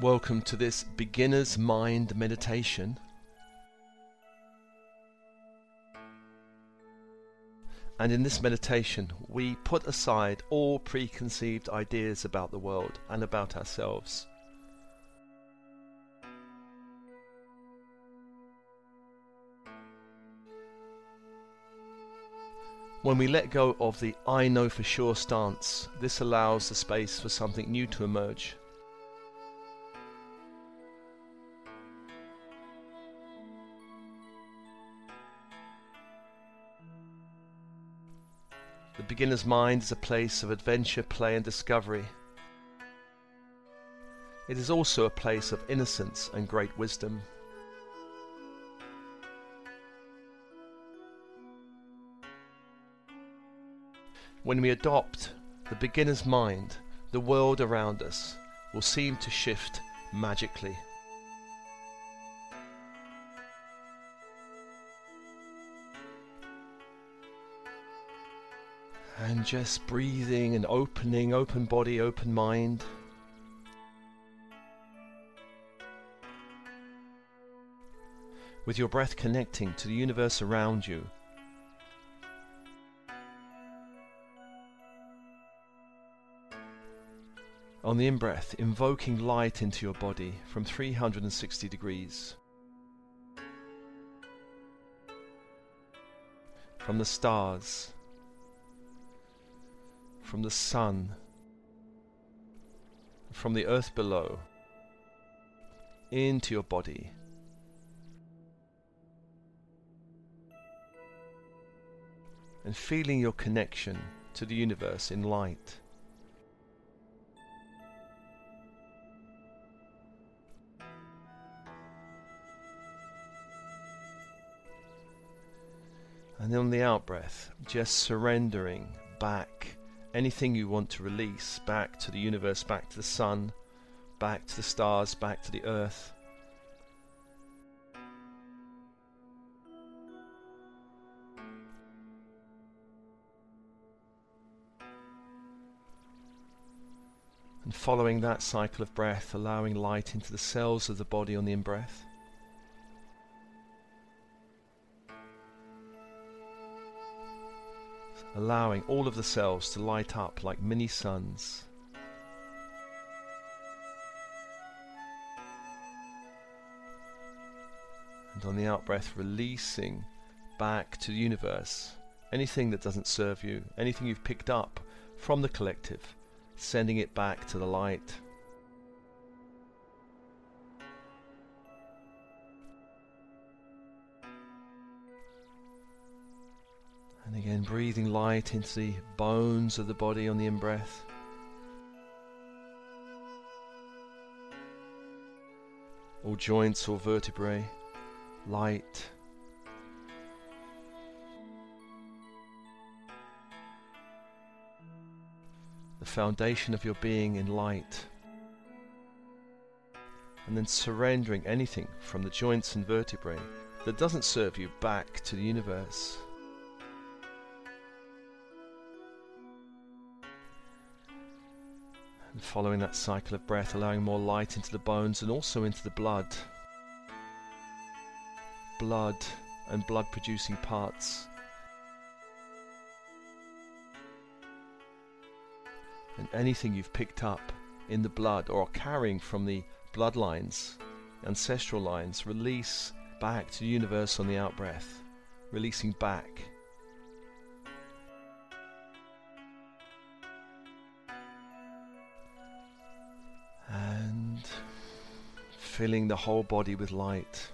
Welcome to this beginner's mind meditation. And in this meditation, we put aside all preconceived ideas about the world and about ourselves. When we let go of the I know for sure stance, this allows the space for something new to emerge. Beginner's mind is a place of adventure, play, and discovery. It is also a place of innocence and great wisdom. When we adopt the beginner's mind, the world around us will seem to shift magically. And just breathing and opening, open body, open mind. With your breath connecting to the universe around you. On the in breath, invoking light into your body from 360 degrees. From the stars from the sun, from the earth below, into your body. And feeling your connection to the universe in light. And on the out breath, just surrendering back anything you want to release back to the universe, back to the sun, back to the stars, back to the earth. And following that cycle of breath, allowing light into the cells of the body on the in breath. Allowing all of the cells to light up like mini suns. And on the out breath, releasing back to the universe anything that doesn't serve you, anything you've picked up from the collective, sending it back to the light. And again, breathing light into the bones of the body on the in breath. All joints, all vertebrae, light. The foundation of your being in light. And then surrendering anything from the joints and vertebrae that doesn't serve you back to the universe. And following that cycle of breath, allowing more light into the bones and also into the blood. Blood and blood producing parts. And anything you've picked up in the blood or are carrying from the bloodlines, ancestral lines, release back to the universe on the out breath, releasing back filling the whole body with light.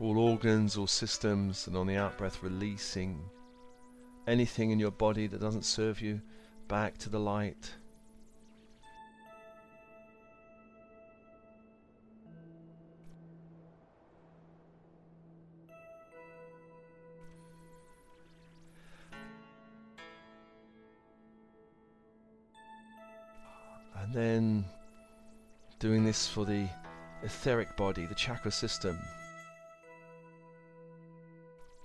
All organs, all systems, and on the out breath, releasing anything in your body that doesn't serve you back to the light. then doing this for the etheric body, the chakra system.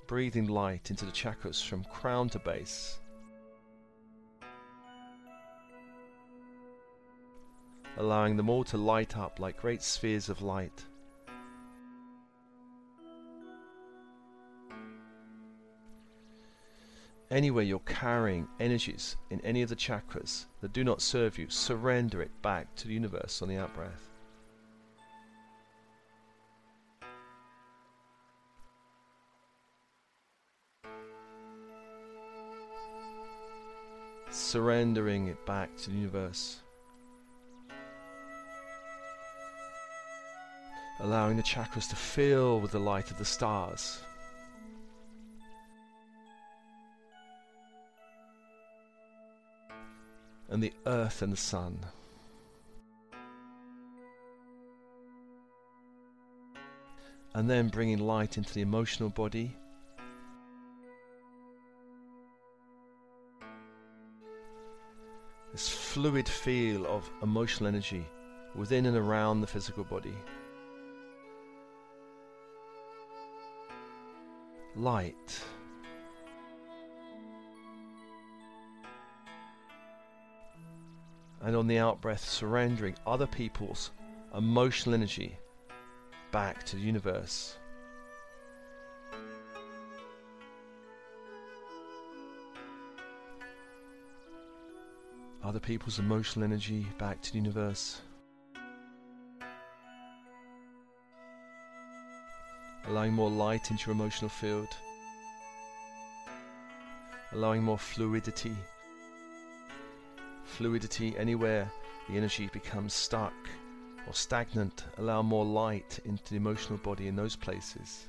Breathing light into the chakras from crown to base. Allowing them all to light up like great spheres of light. Anywhere you're carrying energies in any of the chakras that do not serve you, surrender it back to the universe on the out breath. Surrendering it back to the universe. allowing the chakras to fill with the light of the stars. And the earth and the sun. And then bringing light into the emotional body. This fluid feel of emotional energy within and around the physical body. light. And on the out breath, surrendering other people's emotional energy back to the universe. Other people's emotional energy back to the universe. allowing more light into your emotional field, allowing more fluidity. Fluidity anywhere the energy becomes stuck or stagnant, allow more light into the emotional body in those places.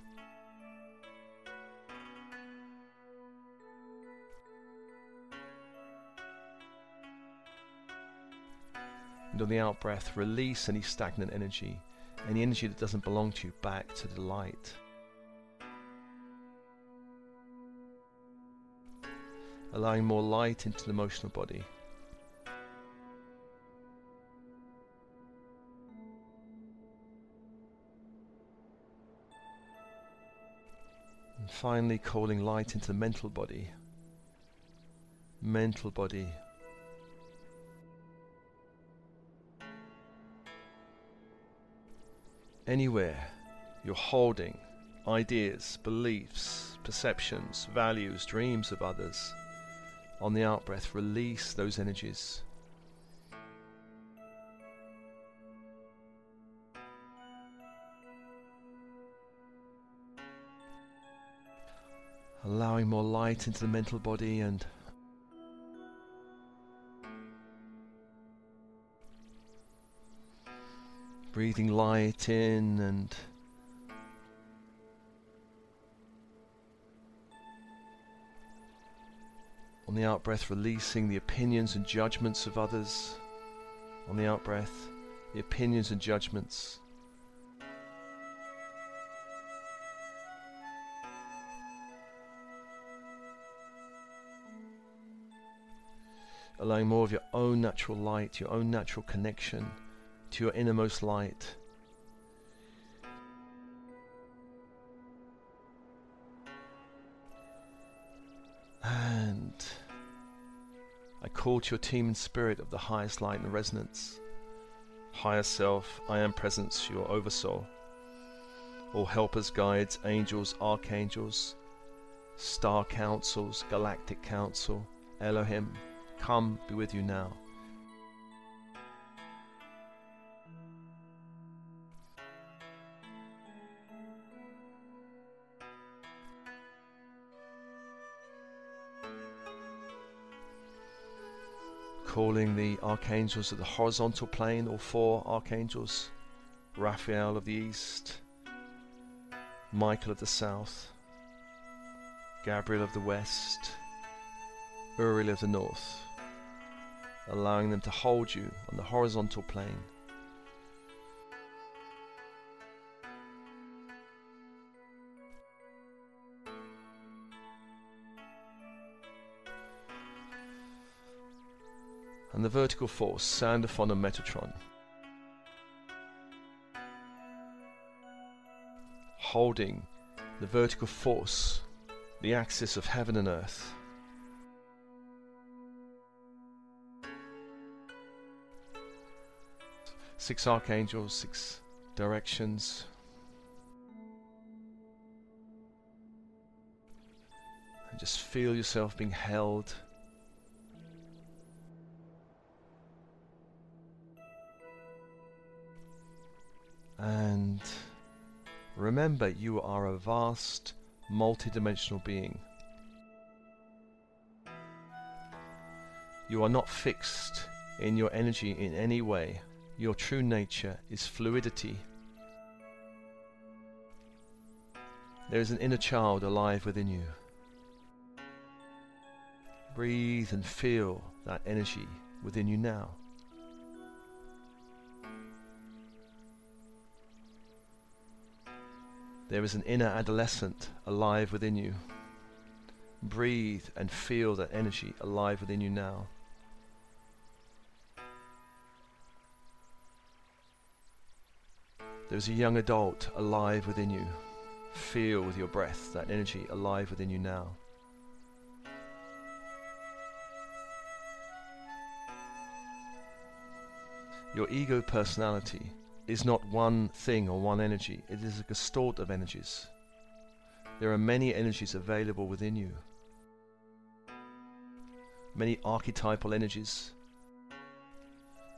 And on the out breath, release any stagnant energy any energy that doesn't belong to you back to the light. Allowing more light into the emotional body. Finally, calling light into the mental body. Mental body anywhere you're holding ideas, beliefs, perceptions, values, dreams of others, on the out breath, release those energies. Allowing more light into the mental body and Breathing light in and on the out breath, releasing the opinions and judgments of others. On the out breath, the opinions and judgments. Allowing more of your own natural light, your own natural connection to your innermost light. And I call to your team and spirit of the highest light and resonance. Higher self, I am presence, your oversoul. All helpers, guides, angels, archangels, star councils, galactic council, Elohim, come be with you now. calling the archangels of the horizontal plane, all four archangels Raphael of the east, Michael of the south, Gabriel of the west, Uriel of the north, allowing them to hold you on the horizontal plane. and the vertical force Sandalphon and Metatron. Holding the vertical force, the axis of heaven and earth. Six archangels, six directions. And just feel yourself being held. And remember, you are a vast, multidimensional being. You are not fixed in your energy in any way. Your true nature is fluidity. There is an inner child alive within you. Breathe and feel that energy within you now. There is an inner adolescent alive within you. Breathe and feel that energy alive within you now. There's a young adult alive within you. Feel with your breath that energy alive within you now. Your ego personality is not one thing or one energy, it is a gestalt of energies. There are many energies available within you, many archetypal energies,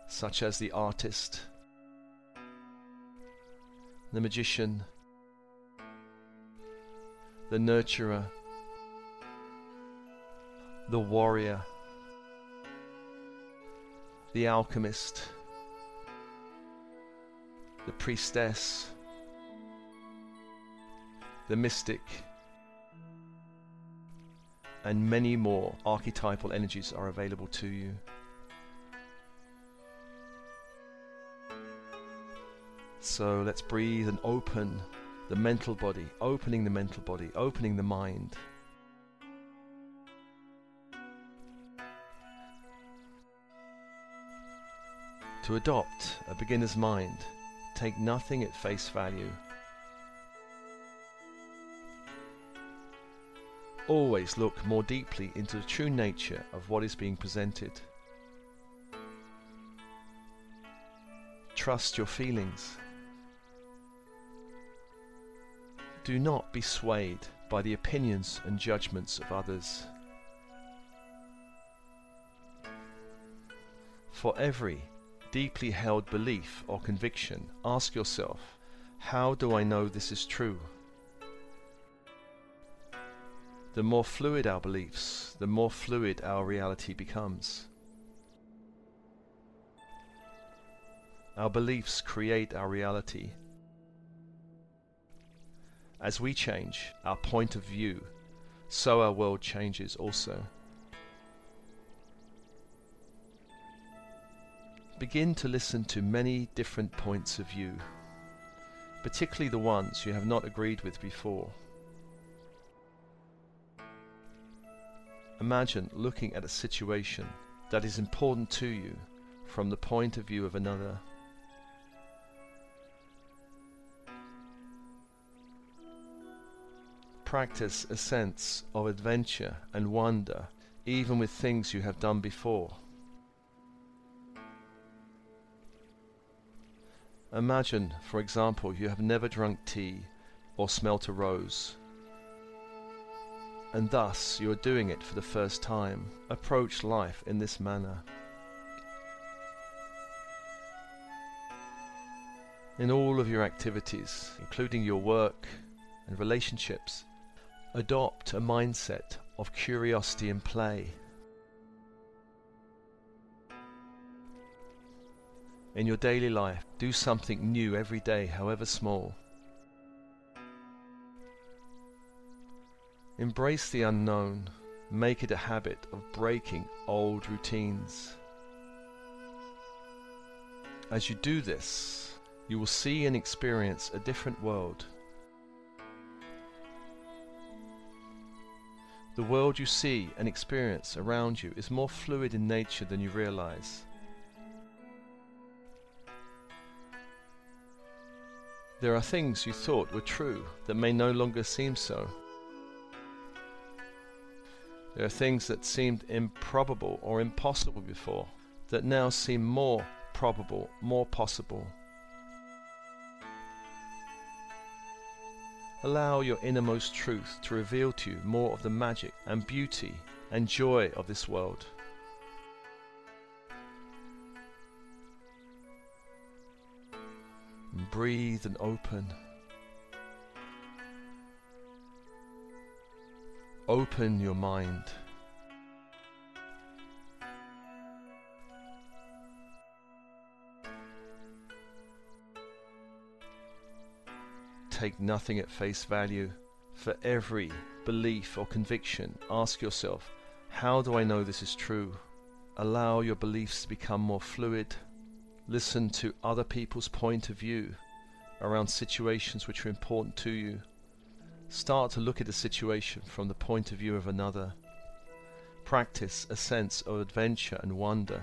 such as the artist, the magician, the nurturer, the warrior, the alchemist, the priestess, the mystic, and many more archetypal energies are available to you. So let's breathe and open the mental body, opening the mental body, opening the mind. To adopt a beginner's mind, take nothing at face value. Always look more deeply into the true nature of what is being presented. Trust your feelings. Do not be swayed by the opinions and judgments of others. For every deeply held belief or conviction, ask yourself, how do I know this is true? The more fluid our beliefs, the more fluid our reality becomes. Our beliefs create our reality as we change our point of view, so our world changes also. Begin to listen to many different points of view, particularly the ones you have not agreed with before. Imagine looking at a situation that is important to you from the point of view of another. Practice a sense of adventure and wonder, even with things you have done before. Imagine, for example, you have never drunk tea or smelt a rose, and thus you are doing it for the first time. Approach life in this manner. In all of your activities, including your work and relationships, Adopt a mindset of curiosity and play. In your daily life, do something new every day, however small. Embrace the unknown. Make it a habit of breaking old routines. As you do this, you will see and experience a different world The world you see and experience around you is more fluid in nature than you realize. There are things you thought were true that may no longer seem so. There are things that seemed improbable or impossible before that now seem more probable, more possible. Allow your innermost truth to reveal to you more of the magic and beauty and joy of this world. Breathe and open. Open your mind. Take nothing at face value. For every belief or conviction, ask yourself, how do I know this is true? Allow your beliefs to become more fluid. Listen to other people's point of view around situations which are important to you. Start to look at a situation from the point of view of another. Practice a sense of adventure and wonder.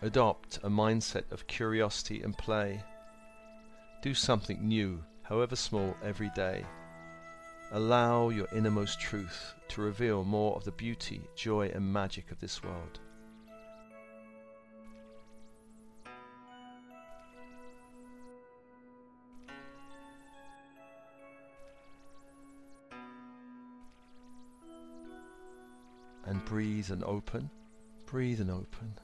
Adopt a mindset of curiosity and play. Do something new, however small, every day. Allow your innermost truth to reveal more of the beauty, joy, and magic of this world. and breathe and open, breathe and open.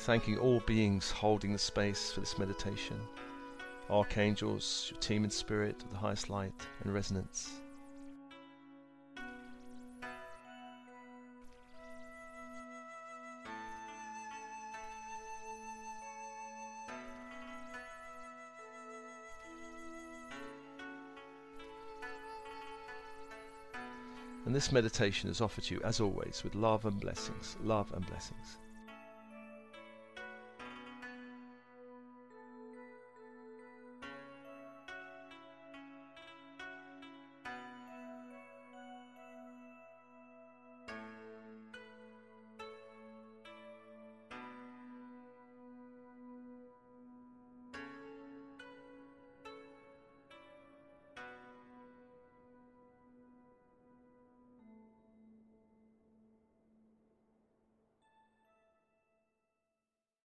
Thanking all beings holding the space for this meditation archangels, your team in spirit of the highest light and resonance. And this meditation is offered to you, as always, with love and blessings. Love and blessings.